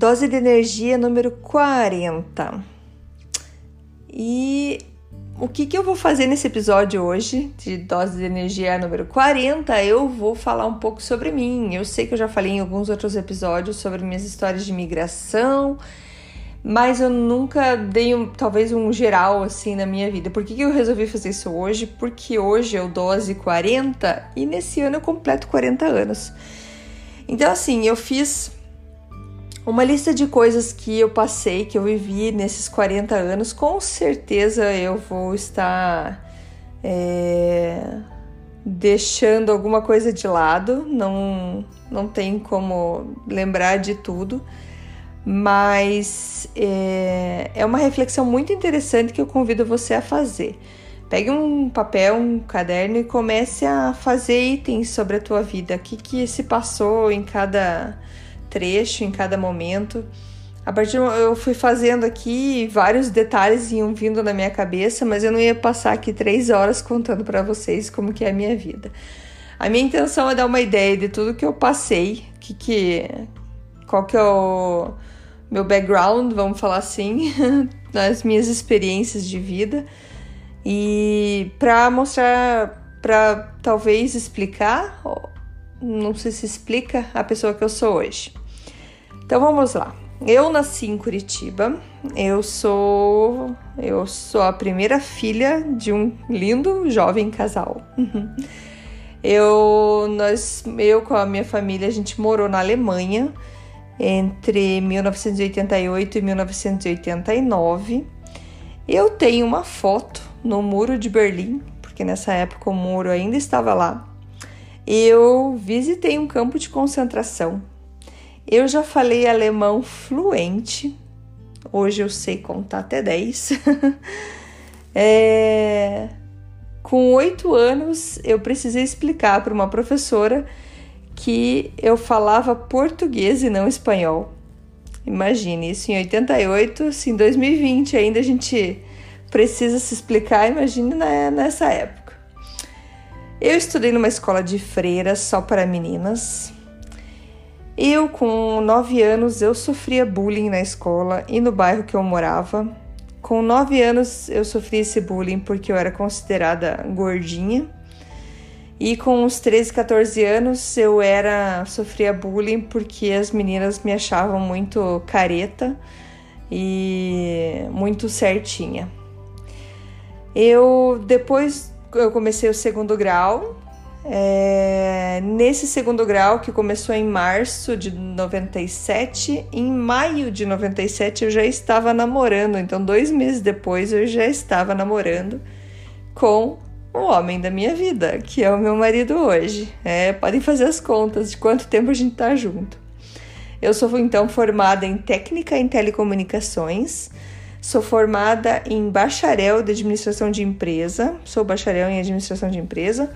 Dose de energia número 40. E o que, que eu vou fazer nesse episódio hoje, de dose de energia número 40? Eu vou falar um pouco sobre mim. Eu sei que eu já falei em alguns outros episódios sobre minhas histórias de migração, mas eu nunca dei um, talvez um geral assim na minha vida. Por que, que eu resolvi fazer isso hoje? Porque hoje eu dose 40 e nesse ano eu completo 40 anos. Então, assim, eu fiz uma lista de coisas que eu passei, que eu vivi nesses 40 anos, com certeza eu vou estar é, deixando alguma coisa de lado, não, não tem como lembrar de tudo, mas é, é uma reflexão muito interessante que eu convido você a fazer. Pegue um papel, um caderno e comece a fazer itens sobre a tua vida. O que, que se passou em cada trecho em cada momento. A partir eu fui fazendo aqui vários detalhes iam vindo na minha cabeça, mas eu não ia passar aqui três horas contando para vocês como que é a minha vida. A minha intenção é dar uma ideia de tudo que eu passei, que que qual que é o meu background, vamos falar assim, nas minhas experiências de vida e para mostrar, para talvez explicar, não sei se explica a pessoa que eu sou hoje. Então vamos lá. Eu nasci em Curitiba. Eu sou eu sou a primeira filha de um lindo jovem casal. eu nós eu com a minha família a gente morou na Alemanha entre 1988 e 1989. Eu tenho uma foto no muro de Berlim, porque nessa época o muro ainda estava lá. Eu visitei um campo de concentração eu já falei alemão fluente, hoje eu sei contar até 10. é... Com oito anos, eu precisei explicar para uma professora que eu falava português e não espanhol. Imagine, isso em 88, se em 2020 ainda a gente precisa se explicar, imagine nessa época. Eu estudei numa escola de freiras só para meninas, eu, com 9 anos, eu sofria bullying na escola e no bairro que eu morava. Com 9 anos, eu sofri esse bullying porque eu era considerada gordinha. E com uns 13, 14 anos, eu era sofria bullying porque as meninas me achavam muito careta e muito certinha. Eu depois eu comecei o segundo grau é, nesse segundo grau, que começou em março de 97, em maio de 97 eu já estava namorando, então dois meses depois eu já estava namorando com o homem da minha vida, que é o meu marido hoje. É, podem fazer as contas de quanto tempo a gente tá junto. Eu sou então formada em técnica em telecomunicações, sou formada em bacharel de administração de empresa, sou bacharel em administração de empresa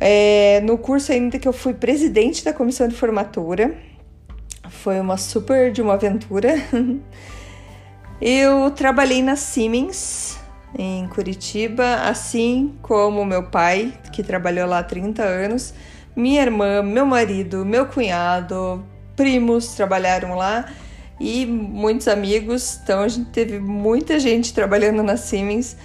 é, no curso ainda que eu fui presidente da comissão de formatura, foi uma super de uma aventura. eu trabalhei na Siemens, em Curitiba, assim como meu pai, que trabalhou lá há 30 anos, minha irmã, meu marido, meu cunhado, primos trabalharam lá e muitos amigos. Então a gente teve muita gente trabalhando na Siemens.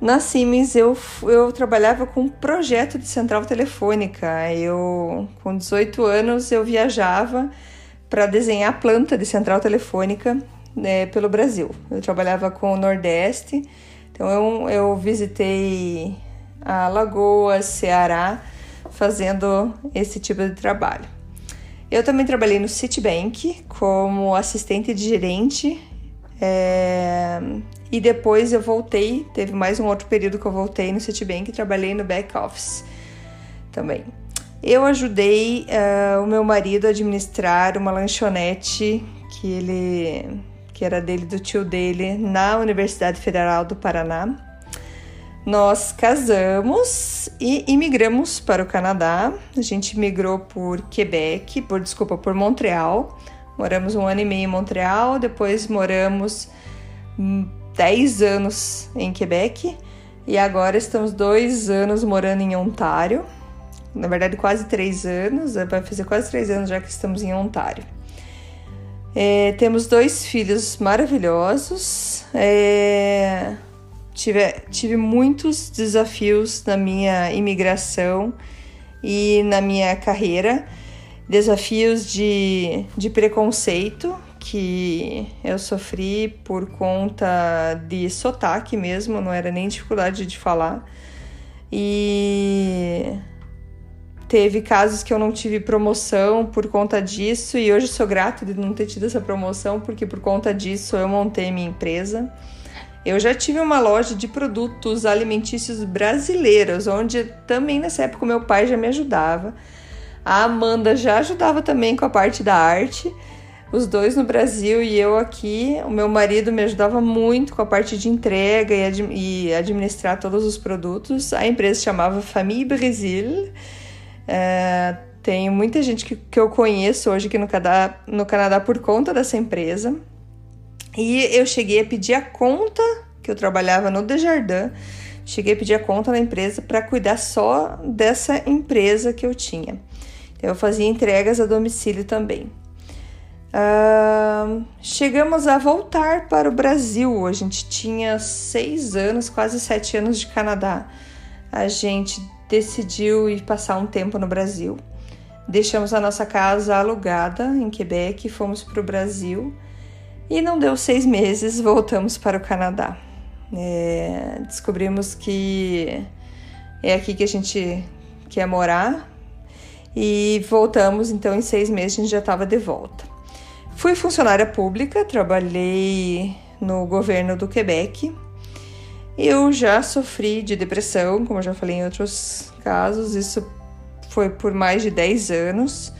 Na Siemens eu, eu trabalhava com um projeto de central telefônica. Eu, com 18 anos, eu viajava para desenhar a planta de central telefônica né, pelo Brasil. Eu trabalhava com o Nordeste, então eu, eu visitei a Lagoa, Ceará, fazendo esse tipo de trabalho. Eu também trabalhei no Citibank como assistente de gerente é, e depois eu voltei, teve mais um outro período que eu voltei no Citibank e trabalhei no back office também. Eu ajudei uh, o meu marido a administrar uma lanchonete que ele que era dele do tio dele na Universidade Federal do Paraná. Nós casamos e imigramos para o Canadá. A gente migrou por Quebec, por desculpa, por Montreal. Moramos um ano e meio em Montreal, depois moramos 10 anos em Quebec e agora estamos dois anos morando em Ontário. Na verdade, quase três anos, vai fazer quase três anos já que estamos em Ontário. É, temos dois filhos maravilhosos. É, tive, tive muitos desafios na minha imigração e na minha carreira. Desafios de, de preconceito, que eu sofri por conta de sotaque mesmo, não era nem dificuldade de falar. E teve casos que eu não tive promoção por conta disso, e hoje sou grata de não ter tido essa promoção, porque por conta disso eu montei minha empresa. Eu já tive uma loja de produtos alimentícios brasileiros, onde também nessa época meu pai já me ajudava. A Amanda já ajudava também com a parte da arte os dois no Brasil e eu aqui. O meu marido me ajudava muito com a parte de entrega e, ad e administrar todos os produtos. A empresa chamava Famille Brasil. É, tem muita gente que, que eu conheço hoje aqui no Canadá, no Canadá por conta dessa empresa. E eu cheguei a pedir a conta, que eu trabalhava no Desjardins, cheguei a pedir a conta na empresa para cuidar só dessa empresa que eu tinha. Eu fazia entregas a domicílio também. Chegamos a voltar para o Brasil. A gente tinha seis anos, quase sete anos de Canadá. A gente decidiu ir passar um tempo no Brasil. Deixamos a nossa casa alugada em Quebec, fomos para o Brasil e não deu seis meses, voltamos para o Canadá. É, descobrimos que é aqui que a gente quer morar e voltamos, então em seis meses a gente já estava de volta. Fui funcionária pública, trabalhei no governo do Quebec. Eu já sofri de depressão, como já falei em outros casos, isso foi por mais de 10 anos.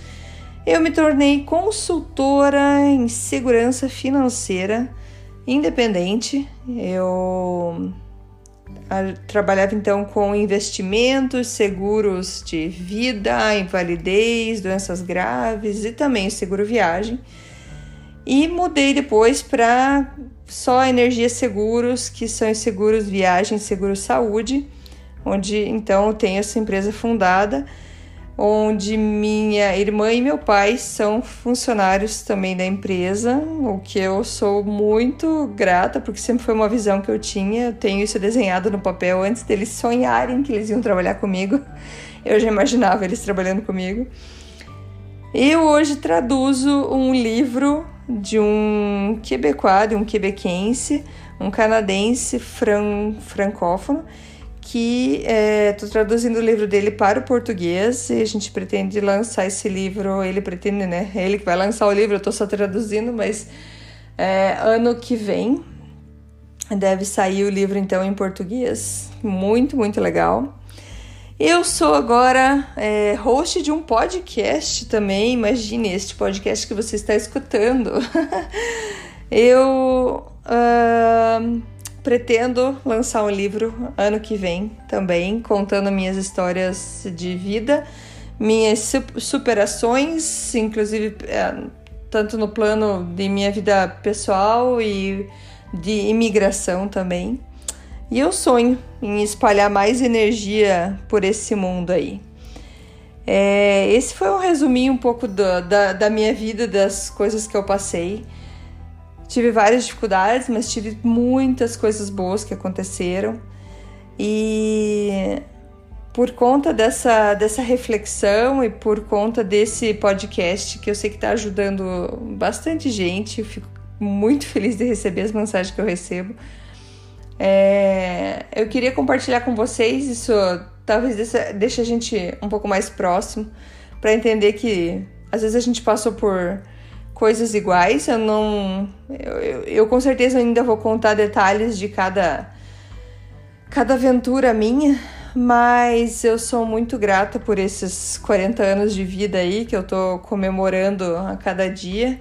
Eu me tornei consultora em segurança financeira independente. Eu trabalhava então com investimentos, seguros de vida, invalidez, doenças graves e também seguro viagem. E mudei depois para só Energia Seguros, que são os seguros viagem, seguro saúde, onde então eu tenho essa empresa fundada, onde minha irmã e meu pai são funcionários também da empresa, o que eu sou muito grata, porque sempre foi uma visão que eu tinha. Eu tenho isso desenhado no papel antes deles sonharem que eles iam trabalhar comigo. Eu já imaginava eles trabalhando comigo. Eu hoje traduzo um livro de um quebecois, de um quebequense, um canadense fran, francófono, que estou é, traduzindo o livro dele para o português e a gente pretende lançar esse livro, ele pretende, né? É ele que vai lançar o livro, eu estou só traduzindo, mas é, ano que vem deve sair o livro então em português. Muito, muito legal. Eu sou agora é, host de um podcast também. Imagine este podcast que você está escutando. Eu uh, pretendo lançar um livro ano que vem também, contando minhas histórias de vida, minhas superações, inclusive é, tanto no plano de minha vida pessoal e de imigração também. E eu sonho em espalhar mais energia por esse mundo aí. É, esse foi um resuminho um pouco do, da, da minha vida, das coisas que eu passei. Tive várias dificuldades, mas tive muitas coisas boas que aconteceram. E por conta dessa, dessa reflexão e por conta desse podcast, que eu sei que está ajudando bastante gente, eu fico muito feliz de receber as mensagens que eu recebo é, eu queria compartilhar com vocês isso, talvez deixe a gente um pouco mais próximo, para entender que às vezes a gente passou por coisas iguais. Eu não. Eu, eu, eu, com certeza ainda vou contar detalhes de cada, cada aventura minha, mas eu sou muito grata por esses 40 anos de vida aí que eu tô comemorando a cada dia.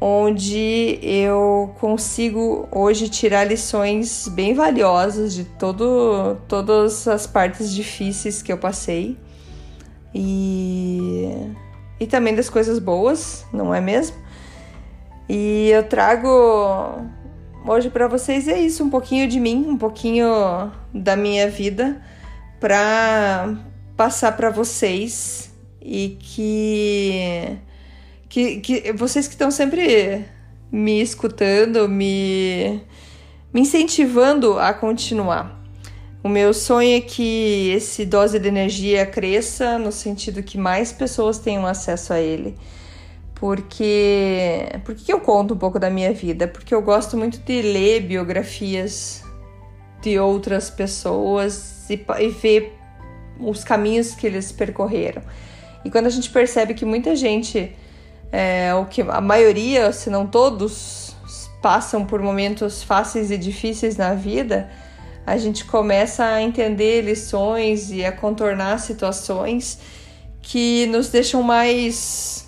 Onde eu consigo hoje tirar lições bem valiosas de todo, todas as partes difíceis que eu passei. E e também das coisas boas, não é mesmo? E eu trago hoje para vocês é isso, um pouquinho de mim, um pouquinho da minha vida para passar para vocês e que, que que vocês que estão sempre me escutando, me me incentivando a continuar. O meu sonho é que esse dose de energia cresça no sentido que mais pessoas tenham acesso a ele. Porque por que eu conto um pouco da minha vida? Porque eu gosto muito de ler biografias de outras pessoas e, e ver os caminhos que eles percorreram. E quando a gente percebe que muita gente, é, o que a maioria, se não todos, passam por momentos fáceis e difíceis na vida, a gente começa a entender lições e a contornar situações que nos deixam mais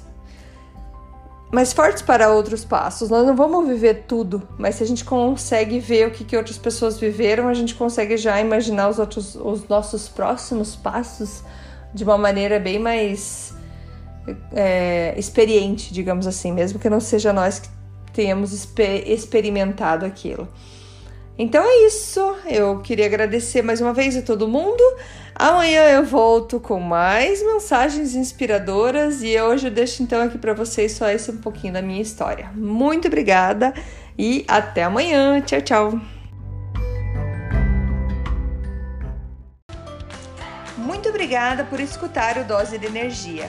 mais fortes para outros passos. Nós não vamos viver tudo, mas se a gente consegue ver o que, que outras pessoas viveram, a gente consegue já imaginar os outros os nossos próximos passos de uma maneira bem mais é, experiente, digamos assim, mesmo que não seja nós que tenhamos exper experimentado aquilo. Então é isso. Eu queria agradecer mais uma vez a todo mundo. Amanhã eu volto com mais mensagens inspiradoras e hoje eu deixo então aqui para vocês só esse um pouquinho da minha história. Muito obrigada e até amanhã. Tchau, tchau. Muito obrigada por escutar o Dose de Energia.